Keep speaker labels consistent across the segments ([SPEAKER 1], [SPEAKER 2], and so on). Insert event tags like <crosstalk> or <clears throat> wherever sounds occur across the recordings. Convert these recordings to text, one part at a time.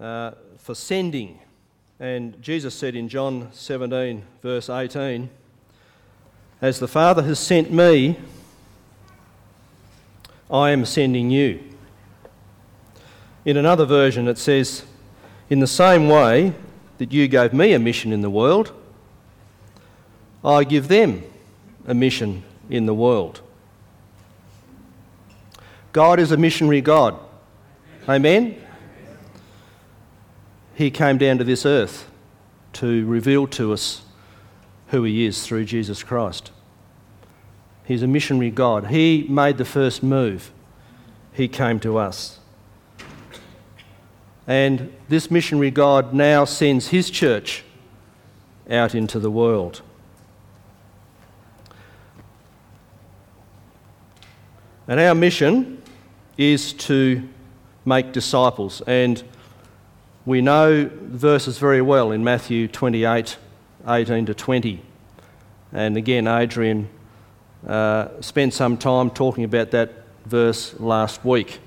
[SPEAKER 1] uh, for sending. And Jesus said in John 17, verse 18, As the Father has sent me, I am sending you. In another version, it says, In the same way that you gave me a mission in the world, I give them a mission in the world. God is a missionary God. Amen? He came down to this earth to reveal to us who He is through Jesus Christ. He's a missionary God. He made the first move. He came to us. And this missionary God now sends His church out into the world. And our mission is to make disciples. And we know verses very well in Matthew 28 18 to 20. And again, Adrian uh, spent some time talking about that verse last week.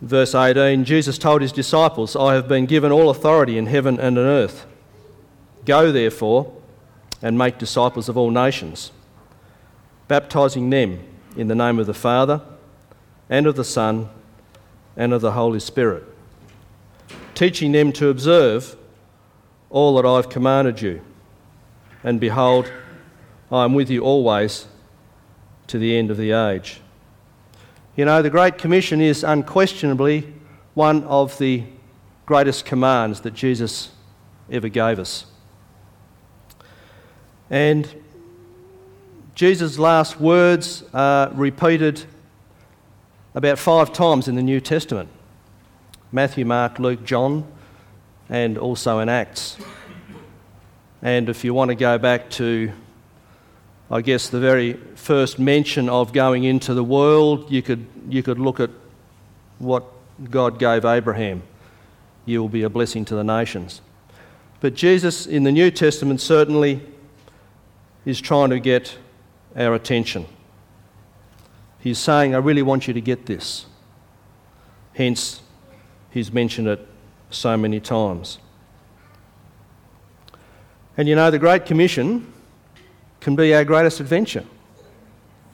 [SPEAKER 1] Verse 18 Jesus told his disciples, I have been given all authority in heaven and on earth. Go, therefore, and make disciples of all nations, baptizing them in the name of the Father, and of the Son, and of the Holy Spirit, teaching them to observe all that I've commanded you. And behold, I am with you always to the end of the age. You know, the Great Commission is unquestionably one of the greatest commands that Jesus ever gave us. And Jesus' last words are repeated about five times in the New Testament Matthew, Mark, Luke, John, and also in Acts. And if you want to go back to I guess, the very first mention of going into the world, you could, you could look at what God gave Abraham. You will be a blessing to the nations. But Jesus in the New Testament certainly is trying to get our attention. He's saying, I really want you to get this. Hence, he's mentioned it so many times. And you know, the Great Commission can be our greatest adventure.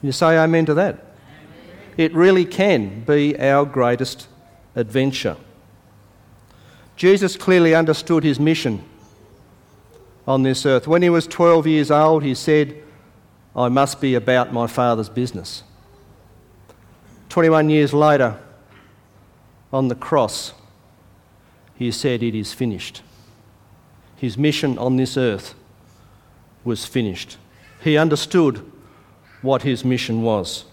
[SPEAKER 1] You say amen to that? It really can be our greatest adventure. Jesus clearly understood his mission on this earth. When he was 12 years old, he said, I must be about my Father's business. 21 years later, on the cross, he said, It is finished. His mission on this earth was finished. He understood what his mission was.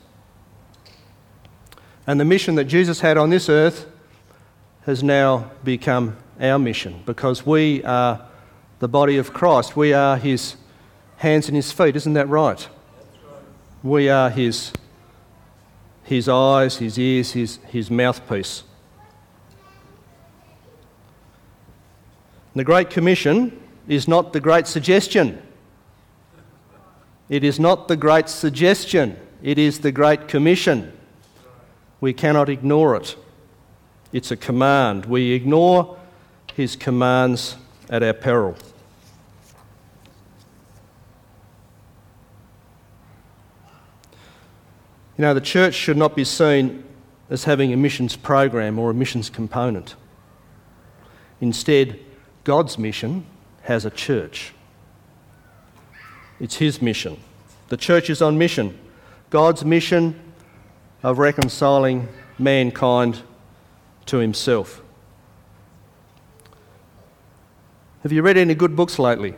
[SPEAKER 1] And the mission that Jesus had on this earth has now become our mission because we are the body of Christ. We are his hands and his feet, isn't that right? We are his, his eyes, his ears, his, his mouthpiece. The Great Commission is not the Great Suggestion. It is not the great suggestion, it is the great commission. We cannot ignore it. It's a command. We ignore his commands at our peril. You know, the church should not be seen as having a missions program or a missions component. Instead, God's mission has a church. It's His mission. The church is on mission. God's mission of reconciling mankind to Himself. Have you read any good books lately?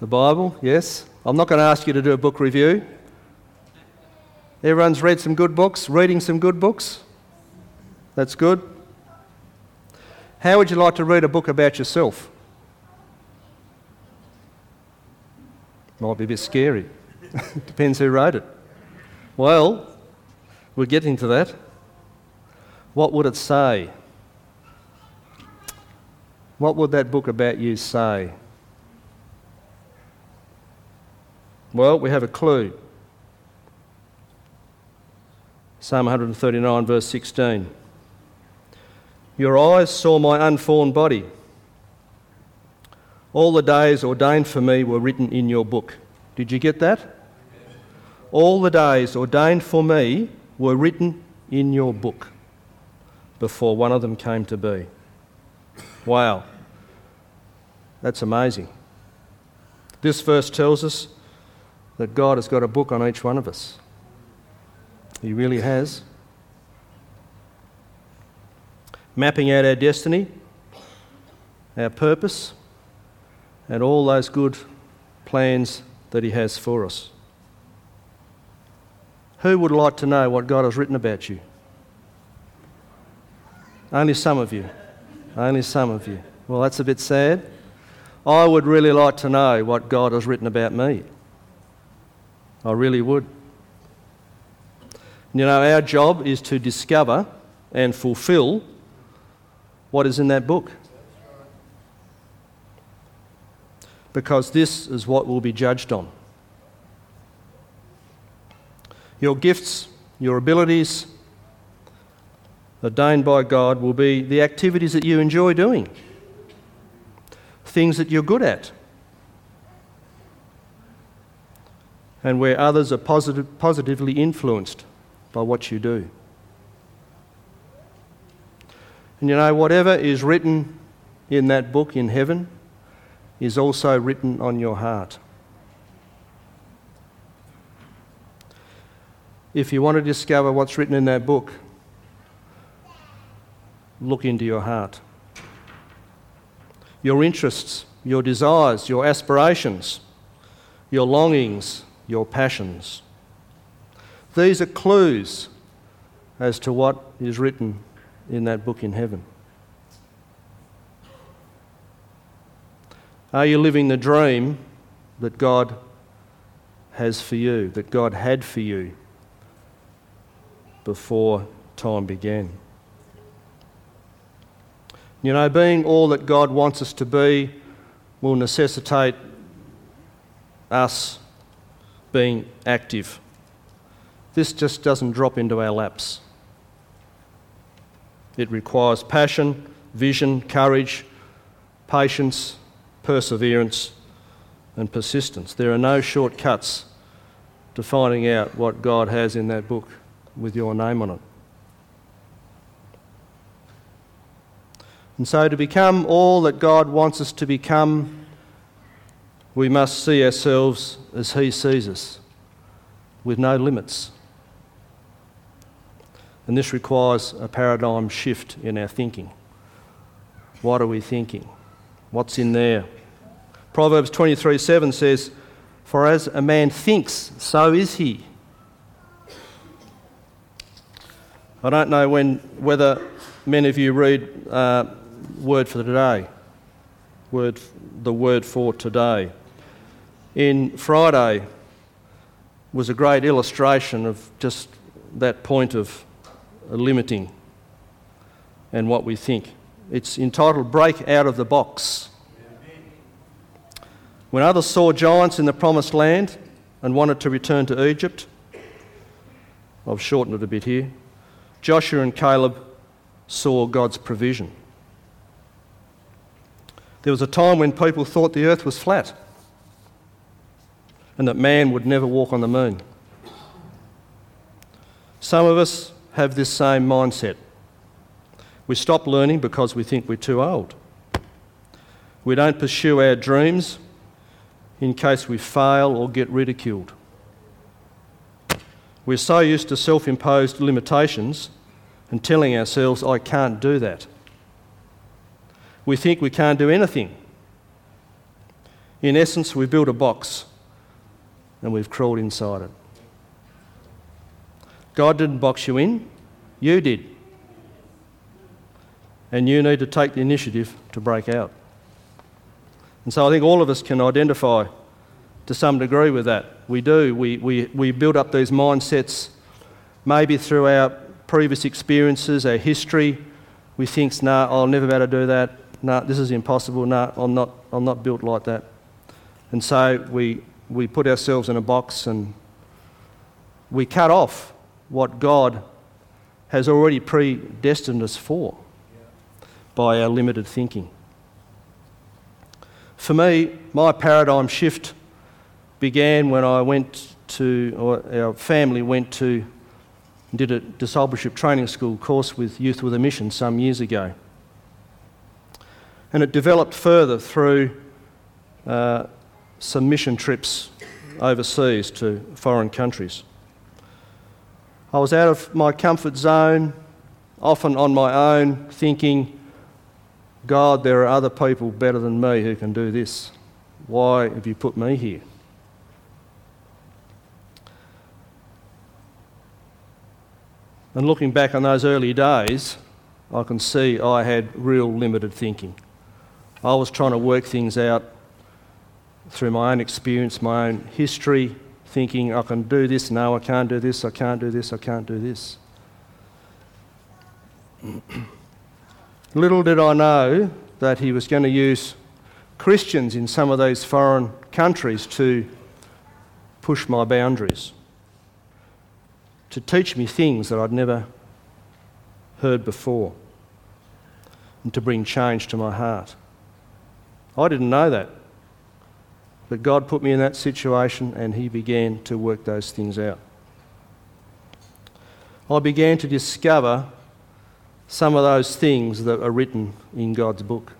[SPEAKER 1] The Bible, yes. I'm not going to ask you to do a book review. Everyone's read some good books, reading some good books. That's good. How would you like to read a book about yourself? Might be a bit scary. <laughs> Depends who wrote it. Well, we're getting to that. What would it say? What would that book about you say? Well, we have a clue. Psalm 139, verse 16. Your eyes saw my unformed body. All the days ordained for me were written in your book. Did you get that? All the days ordained for me were written in your book before one of them came to be. Wow. That's amazing. This verse tells us that God has got a book on each one of us. He really has. Mapping out our destiny, our purpose, and all those good plans that He has for us. Who would like to know what God has written about you? Only some of you. Only some of you. Well, that's a bit sad. I would really like to know what God has written about me. I really would. You know, our job is to discover and fulfill what is in that book. Because this is what will be judged on. Your gifts, your abilities, ordained by God, will be the activities that you enjoy doing things that you're good at, and where others are positive, positively influenced by what you do. And you know, whatever is written in that book in heaven is also written on your heart. If you want to discover what's written in that book, look into your heart your interests, your desires, your aspirations, your longings, your passions. These are clues as to what is written in that book in heaven. Are you living the dream that God has for you, that God had for you before time began? You know, being all that God wants us to be will necessitate us being active. This just doesn't drop into our laps. It requires passion, vision, courage, patience, perseverance, and persistence. There are no shortcuts to finding out what God has in that book with your name on it. And so, to become all that God wants us to become, we must see ourselves as He sees us, with no limits. And this requires a paradigm shift in our thinking. What are we thinking? What's in there? Proverbs 23 7 says, For as a man thinks, so is he. I don't know when, whether many of you read uh, word for today. Word, the word for today. In Friday was a great illustration of just that point of limiting and what we think. It's entitled Break Out of the Box. When others saw giants in the promised land and wanted to return to Egypt, I've shortened it a bit here. Joshua and Caleb saw God's provision. There was a time when people thought the earth was flat and that man would never walk on the moon. Some of us have this same mindset. We stop learning because we think we're too old. We don't pursue our dreams in case we fail or get ridiculed. We're so used to self imposed limitations and telling ourselves, I can't do that we think we can't do anything. In essence, we build a box and we've crawled inside it. God didn't box you in, you did. And you need to take the initiative to break out. And so I think all of us can identify to some degree with that. We do. We, we, we build up these mindsets maybe through our previous experiences, our history. We think, nah, I'll never be able to do that no, this is impossible. No, I'm not, I'm not built like that. And so we, we put ourselves in a box and we cut off what God has already predestined us for by our limited thinking. For me, my paradigm shift began when I went to, or our family went to, did a discipleship training school course with Youth with a Mission some years ago. And it developed further through uh, some mission trips overseas to foreign countries. I was out of my comfort zone, often on my own, thinking, God, there are other people better than me who can do this. Why have you put me here? And looking back on those early days, I can see I had real limited thinking. I was trying to work things out through my own experience, my own history, thinking I can do this, no, I can't do this, I can't do this, I can't do this. <clears throat> Little did I know that he was going to use Christians in some of those foreign countries to push my boundaries, to teach me things that I'd never heard before, and to bring change to my heart. I didn't know that. But God put me in that situation and He began to work those things out. I began to discover some of those things that are written in God's book.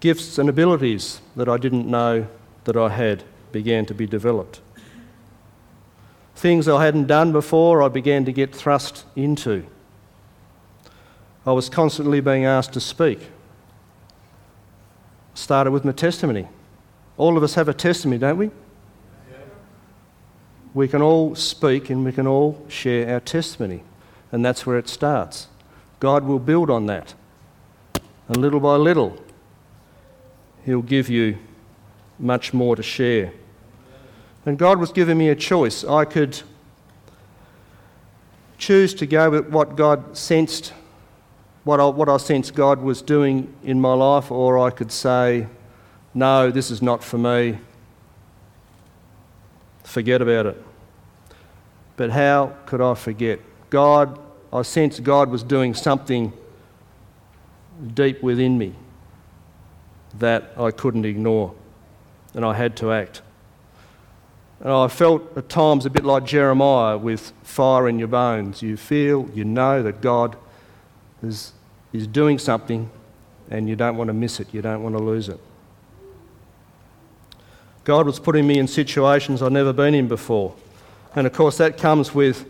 [SPEAKER 1] Gifts and abilities that I didn't know that I had began to be developed. Things I hadn't done before, I began to get thrust into. I was constantly being asked to speak started with my testimony. All of us have a testimony, don't we? We can all speak and we can all share our testimony, and that's where it starts. God will build on that. And little by little, He'll give you much more to share. And God was giving me a choice. I could choose to go with what God sensed what I, what I sensed God was doing in my life, or I could say, no, this is not for me. Forget about it. But how could I forget? God, I sensed God was doing something deep within me that I couldn't ignore, and I had to act. And I felt at times a bit like Jeremiah with fire in your bones. You feel, you know that God is, is doing something and you don't want to miss it, you don't want to lose it. God was putting me in situations I'd never been in before. And of course, that comes with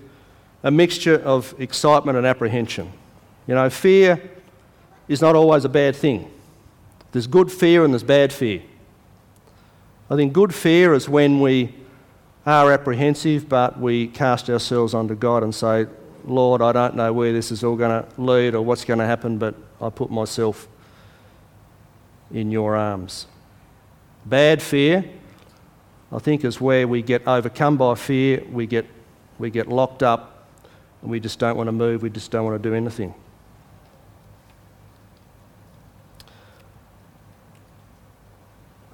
[SPEAKER 1] a mixture of excitement and apprehension. You know, fear is not always a bad thing. There's good fear and there's bad fear. I think good fear is when we are apprehensive, but we cast ourselves onto God and say, Lord, I don't know where this is all going to lead or what's going to happen, but I put myself in your arms. Bad fear, I think, is where we get overcome by fear, we get, we get locked up, and we just don't want to move, we just don't want to do anything.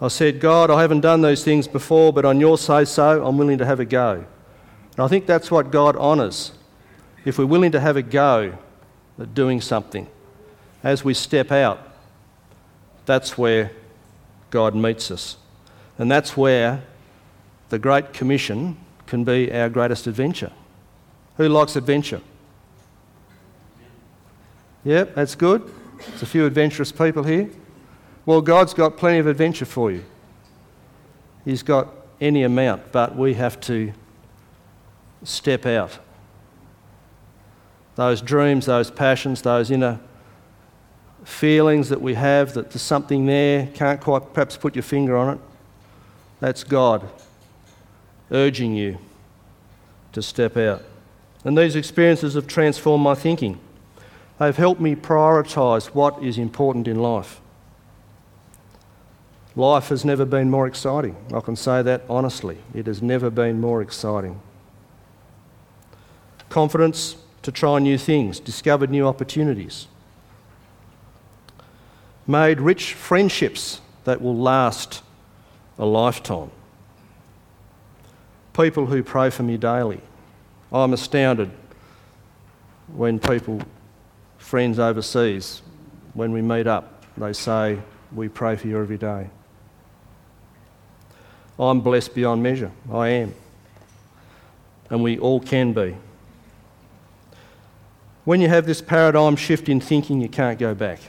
[SPEAKER 1] I said, God, I haven't done those things before, but on your say so, I'm willing to have a go. And I think that's what God honours if we're willing to have a go at doing something, as we step out, that's where God meets us. And that's where the Great Commission can be our greatest adventure. Who likes adventure? Yep, that's good. There's a few adventurous people here. Well, God's got plenty of adventure for you. He's got any amount, but we have to step out those dreams, those passions, those inner feelings that we have that there's something there, can't quite perhaps put your finger on it. That's God urging you to step out. And these experiences have transformed my thinking. They've helped me prioritise what is important in life. Life has never been more exciting. I can say that honestly. It has never been more exciting. Confidence to try new things, discovered new opportunities, made rich friendships that will last a lifetime, people who pray for me daily, I'm astounded when people, friends overseas, when we meet up, they say, We pray for you every day. I'm blessed beyond measure. I am. And we all can be. When you have this paradigm shift in thinking, you can't go back.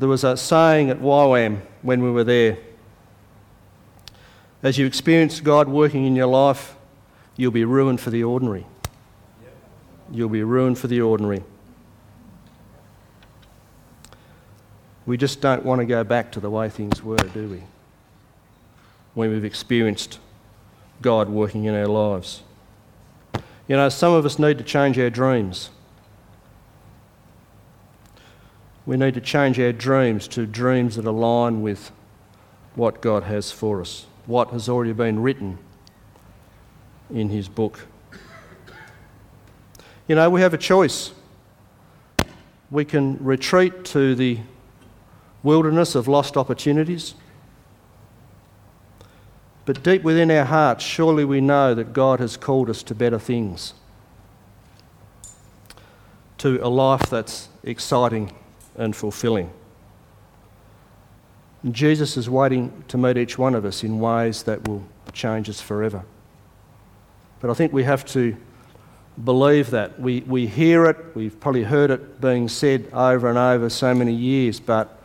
[SPEAKER 1] There was a saying at YWAM when we were there as you experience God working in your life, you'll be ruined for the ordinary. You'll be ruined for the ordinary. We just don't want to go back to the way things were, do we? When we've experienced God working in our lives. You know, some of us need to change our dreams. We need to change our dreams to dreams that align with what God has for us, what has already been written in His book. You know, we have a choice. We can retreat to the wilderness of lost opportunities. But deep within our hearts, surely we know that God has called us to better things, to a life that's exciting and fulfilling. And Jesus is waiting to meet each one of us in ways that will change us forever. But I think we have to believe that. We, we hear it, we've probably heard it being said over and over so many years, but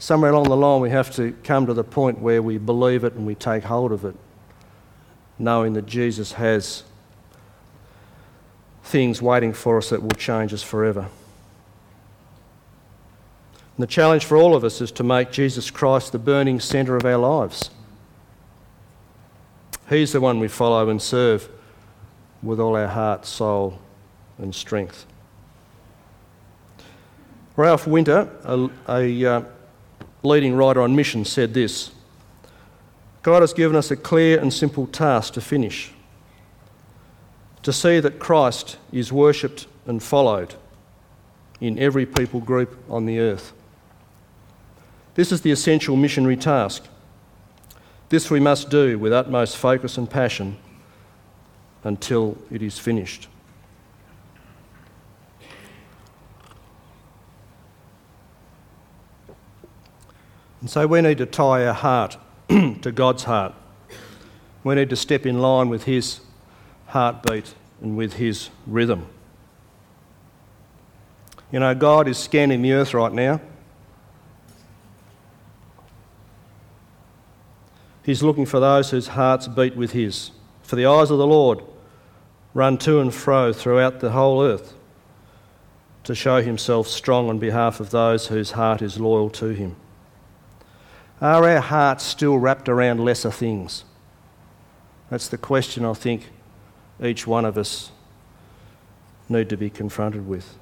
[SPEAKER 1] somewhere along the line we have to come to the point where we believe it and we take hold of it, knowing that Jesus has things waiting for us that will change us forever. And the challenge for all of us is to make Jesus Christ the burning centre of our lives. He's the one we follow and serve with all our heart, soul, and strength. Ralph Winter, a, a uh, leading writer on mission, said this God has given us a clear and simple task to finish to see that Christ is worshipped and followed in every people group on the earth. This is the essential missionary task. This we must do with utmost focus and passion until it is finished. And so we need to tie our heart <clears throat> to God's heart. We need to step in line with His heartbeat and with His rhythm. You know, God is scanning the earth right now. He's looking for those whose hearts beat with His. For the eyes of the Lord run to and fro throughout the whole earth to show Himself strong on behalf of those whose heart is loyal to Him. Are our hearts still wrapped around lesser things? That's the question I think each one of us need to be confronted with.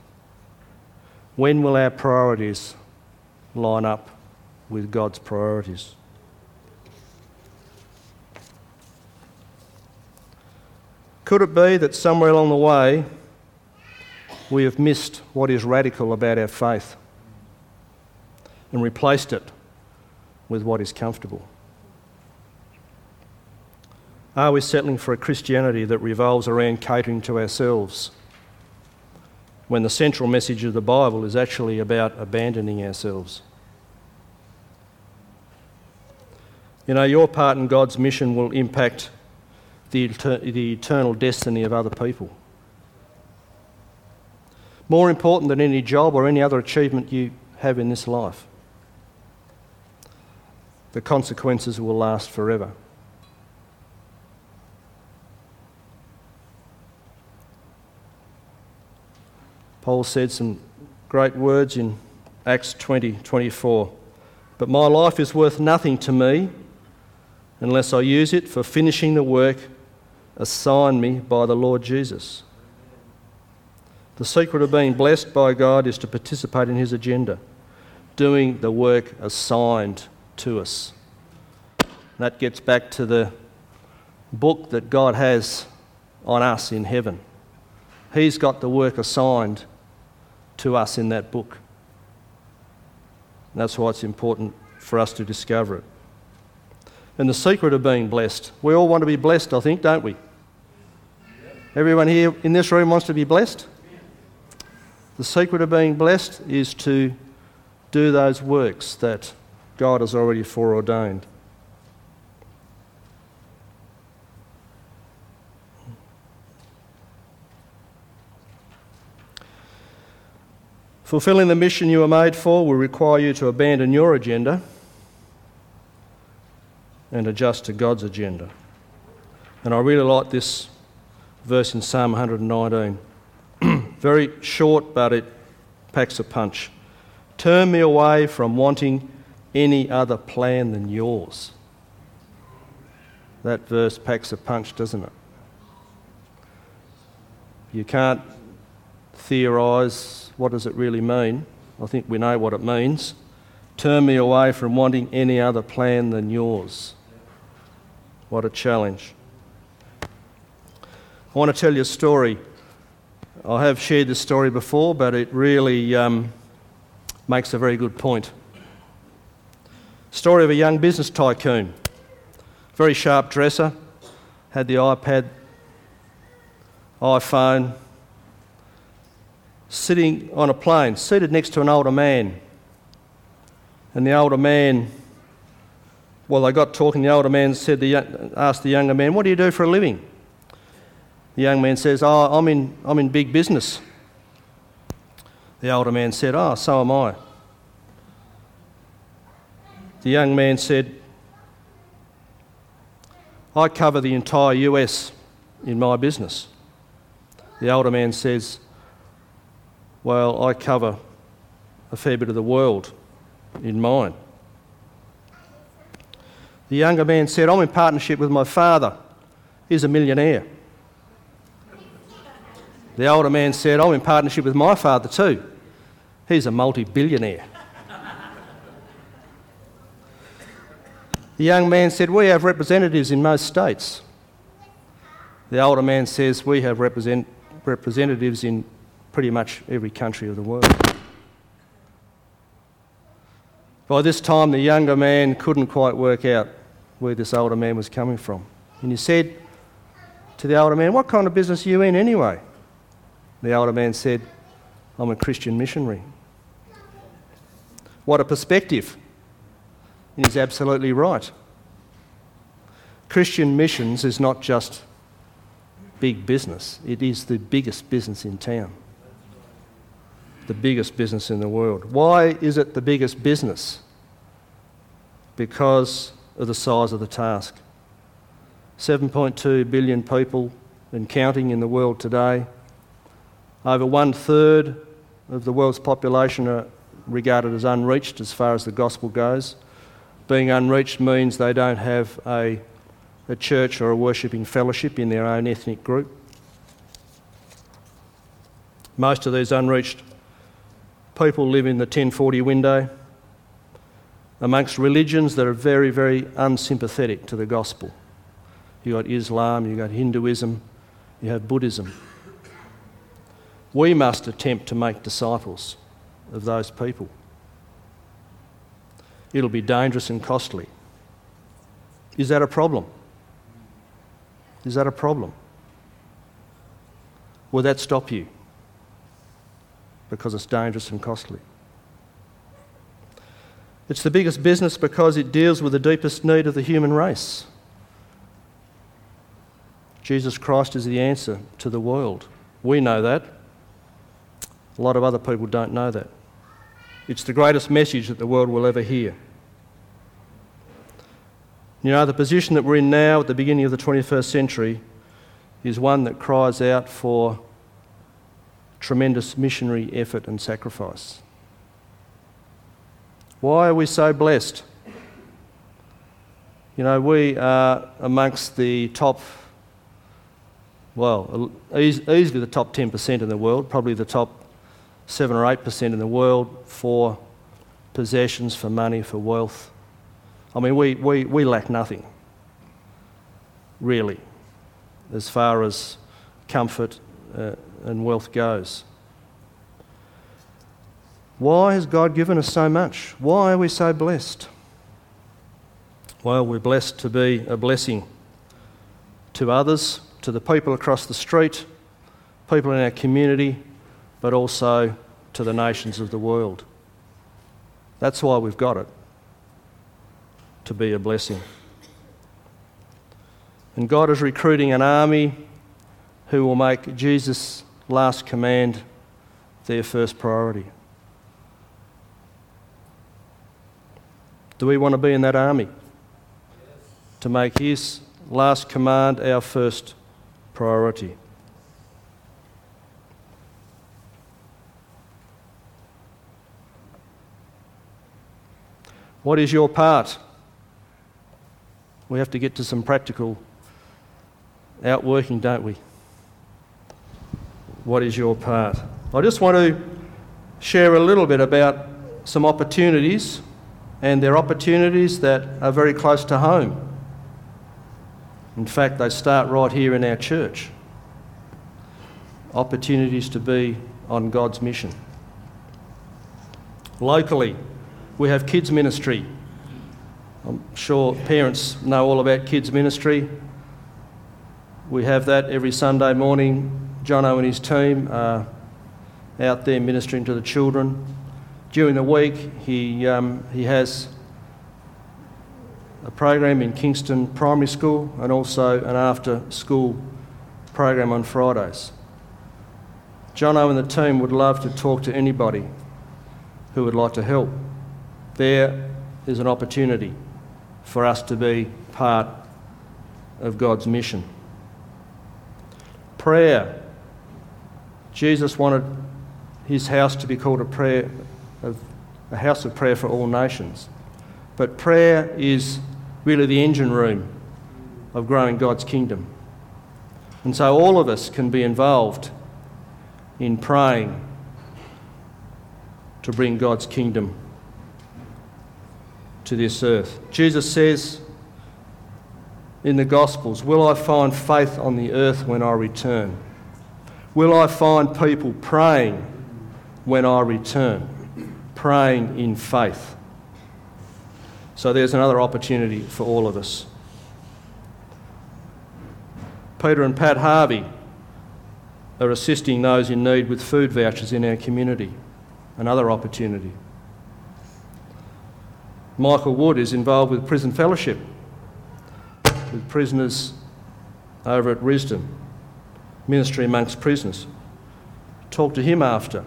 [SPEAKER 1] When will our priorities line up with God's priorities? Could it be that somewhere along the way we have missed what is radical about our faith and replaced it with what is comfortable? Are we settling for a Christianity that revolves around catering to ourselves when the central message of the Bible is actually about abandoning ourselves? You know, your part in God's mission will impact the, the eternal destiny of other people. More important than any job or any other achievement you have in this life. The consequences will last forever. Paul said some great words in Acts 20 24. But my life is worth nothing to me unless I use it for finishing the work assigned me by the Lord Jesus. The secret of being blessed by God is to participate in His agenda, doing the work assigned to us. That gets back to the book that God has on us in heaven. He's got the work assigned to us in that book. And that's why it's important for us to discover it. And the secret of being blessed, we all want to be blessed, I think, don't we? Everyone here in this room wants to be blessed? The secret of being blessed is to do those works that God has already foreordained. Fulfilling the mission you were made for will require you to abandon your agenda and adjust to God's agenda. And I really like this verse in Psalm 119. <clears throat> Very short, but it packs a punch. Turn me away from wanting any other plan than yours. That verse packs a punch, doesn't it? You can't theorise what does it really mean. I think we know what it means. Turn me away from wanting any other plan than yours. What a challenge. I want to tell you a story. I have shared this story before, but it really um, makes a very good point. Story of a young business tycoon, very sharp dresser, had the iPad, iPhone, sitting on a plane, seated next to an older man. And the older man, well, they got talking. The older man said, the, asked the younger man, What do you do for a living? The young man says, Oh, I'm in, I'm in big business. The older man said, Oh, so am I. The young man said, I cover the entire US in my business. The older man says, Well, I cover a fair bit of the world in mine. The younger man said, I'm in partnership with my father. He's a millionaire. The older man said, I'm in partnership with my father too. He's a multi billionaire. The young man said, We have representatives in most states. The older man says, We have represent- representatives in pretty much every country of the world. By this time, the younger man couldn't quite work out where this older man was coming from. And he said to the older man, What kind of business are you in anyway? The older man said, I'm a Christian missionary. What a perspective. He's absolutely right. Christian missions is not just big business, it is the biggest business in town. The biggest business in the world. Why is it the biggest business? Because of the size of the task. 7.2 billion people and counting in the world today. Over one third of the world's population are regarded as unreached as far as the gospel goes. Being unreached means they don't have a, a church or a worshipping fellowship in their own ethnic group. Most of these unreached people live in the 1040 window amongst religions that are very, very unsympathetic to the gospel. You've got Islam, you've got Hinduism, you have Buddhism. We must attempt to make disciples of those people. It'll be dangerous and costly. Is that a problem? Is that a problem? Will that stop you? Because it's dangerous and costly. It's the biggest business because it deals with the deepest need of the human race. Jesus Christ is the answer to the world. We know that. A lot of other people don't know that. It's the greatest message that the world will ever hear. You know, the position that we're in now at the beginning of the 21st century is one that cries out for tremendous missionary effort and sacrifice. Why are we so blessed? You know, we are amongst the top, well, easily the top 10% in the world, probably the top 7 or 8% in the world for possessions, for money, for wealth. I mean, we, we, we lack nothing, really, as far as comfort uh, and wealth goes. Why has God given us so much? Why are we so blessed? Well, we're blessed to be a blessing to others, to to the people across the street, people in our community, but also to the nations of the world. That's why we've got it to be a blessing. And God is recruiting an army who will make Jesus' last command their first priority. Do we want to be in that army? To make his last command our first priority. What is your part? We have to get to some practical outworking, don't we? What is your part? I just want to share a little bit about some opportunities, and they're opportunities that are very close to home. In fact, they start right here in our church. Opportunities to be on God's mission. Locally, we have kids' ministry. I'm sure parents know all about kids' ministry. We have that every Sunday morning. Jono and his team are out there ministering to the children. During the week, he, um, he has a program in Kingston Primary School and also an after school program on Fridays. Jono and the team would love to talk to anybody who would like to help. There is an opportunity for us to be part of God's mission. Prayer. Jesus wanted his house to be called a prayer of a house of prayer for all nations. But prayer is really the engine room of growing God's kingdom. And so all of us can be involved in praying to bring God's kingdom to this earth. Jesus says in the Gospels, Will I find faith on the earth when I return? Will I find people praying when I return? Praying in faith. So there's another opportunity for all of us. Peter and Pat Harvey are assisting those in need with food vouchers in our community. Another opportunity. Michael Wood is involved with Prison Fellowship, with prisoners over at Risdon, ministry amongst prisoners. Talk to him after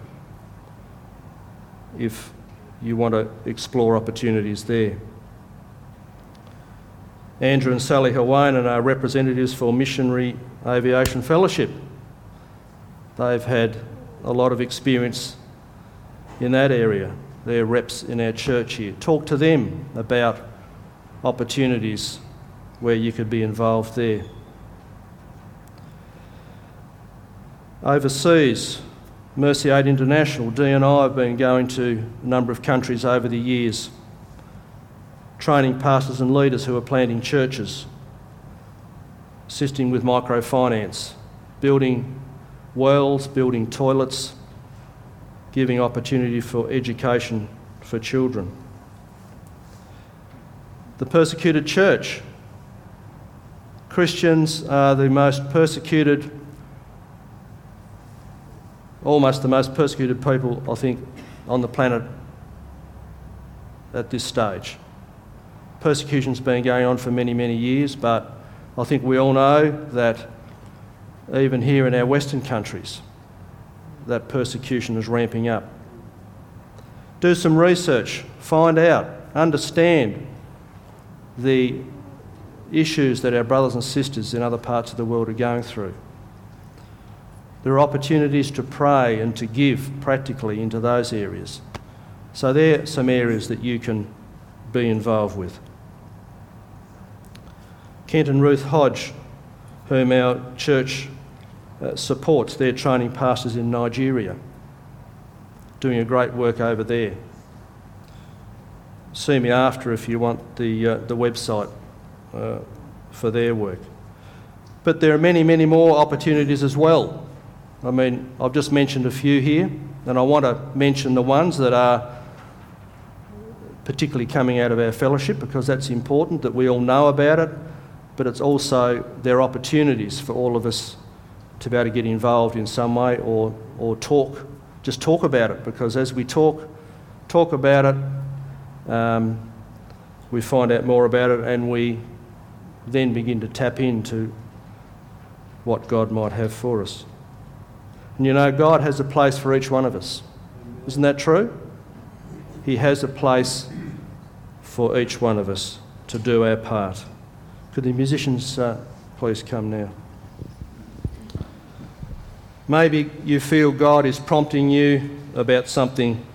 [SPEAKER 1] if you want to explore opportunities there. Andrew and Sally Hawainen are representatives for Missionary Aviation Fellowship. They've had a lot of experience in that area. They're reps in our church here. Talk to them about opportunities where you could be involved there. Overseas, Mercy Aid International, Di and I have been going to a number of countries over the years training pastors and leaders who are planting churches, assisting with microfinance, building wells, building toilets, giving opportunity for education for children. The persecuted church. Christians are the most persecuted, almost the most persecuted people, I think, on the planet at this stage. Persecution's been going on for many, many years, but I think we all know that even here in our Western countries, that persecution is ramping up. Do some research, find out, understand the issues that our brothers and sisters in other parts of the world are going through. There are opportunities to pray and to give practically into those areas. So, there are some areas that you can be involved with. Kent and Ruth Hodge, whom our church uh, supports, they're training pastors in Nigeria, doing a great work over there. See me after if you want the, uh, the website uh, for their work. But there are many, many more opportunities as well. I mean, I've just mentioned a few here, and I want to mention the ones that are particularly coming out of our fellowship because that's important that we all know about it but it's also there are opportunities for all of us to be able to get involved in some way or, or talk, just talk about it, because as we talk, talk about it, um, we find out more about it and we then begin to tap into what God might have for us. And you know, God has a place for each one of us. Isn't that true? He has a place for each one of us to do our part. Could the musicians uh, please come now? Maybe you feel God is prompting you about something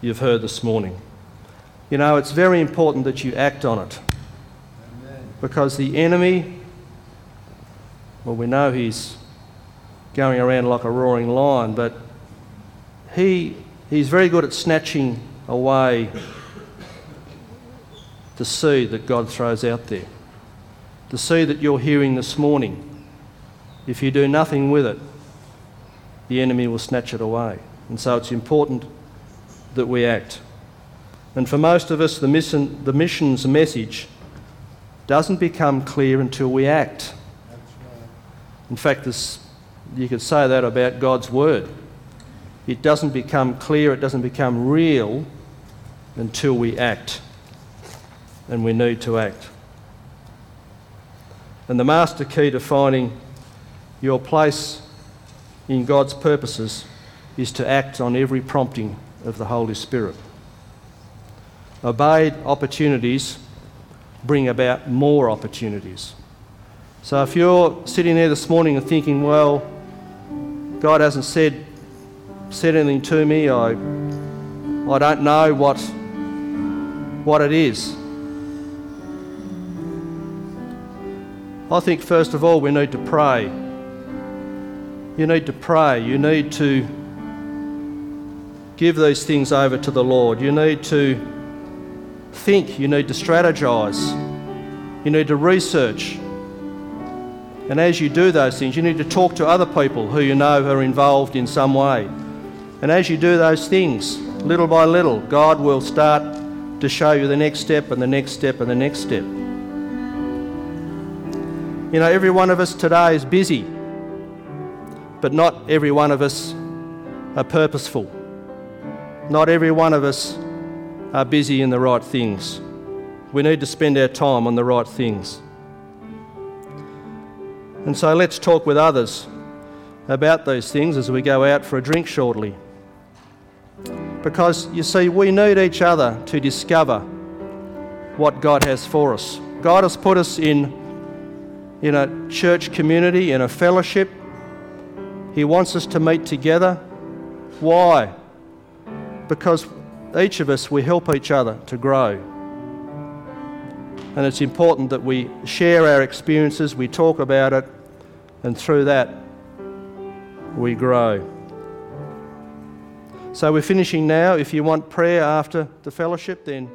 [SPEAKER 1] you've heard this morning. You know, it's very important that you act on it. Because the enemy, well, we know he's going around like a roaring lion, but he, he's very good at snatching away the seed that God throws out there. The seed that you're hearing this morning. If you do nothing with it, the enemy will snatch it away. And so it's important that we act. And for most of us, the, mission, the mission's message doesn't become clear until we act. In fact, this, you could say that about God's Word. It doesn't become clear, it doesn't become real until we act. And we need to act. And the master key to finding your place in God's purposes is to act on every prompting of the Holy Spirit. Obeyed opportunities bring about more opportunities. So if you're sitting there this morning and thinking, well, God hasn't said, said anything to me, I, I don't know what, what it is. I think first of all we need to pray. You need to pray. You need to give these things over to the Lord. You need to think, you need to strategize, you need to research. And as you do those things, you need to talk to other people who you know are involved in some way. And as you do those things, little by little, God will start to show you the next step and the next step and the next step. You know, every one of us today is busy, but not every one of us are purposeful. Not every one of us are busy in the right things. We need to spend our time on the right things. And so let's talk with others about those things as we go out for a drink shortly. Because you see, we need each other to discover what God has for us. God has put us in, in a church community, in a fellowship. He wants us to meet together. Why? Because each of us, we help each other to grow. And it's important that we share our experiences, we talk about it, and through that, we grow. So we're finishing now. If you want prayer after the fellowship, then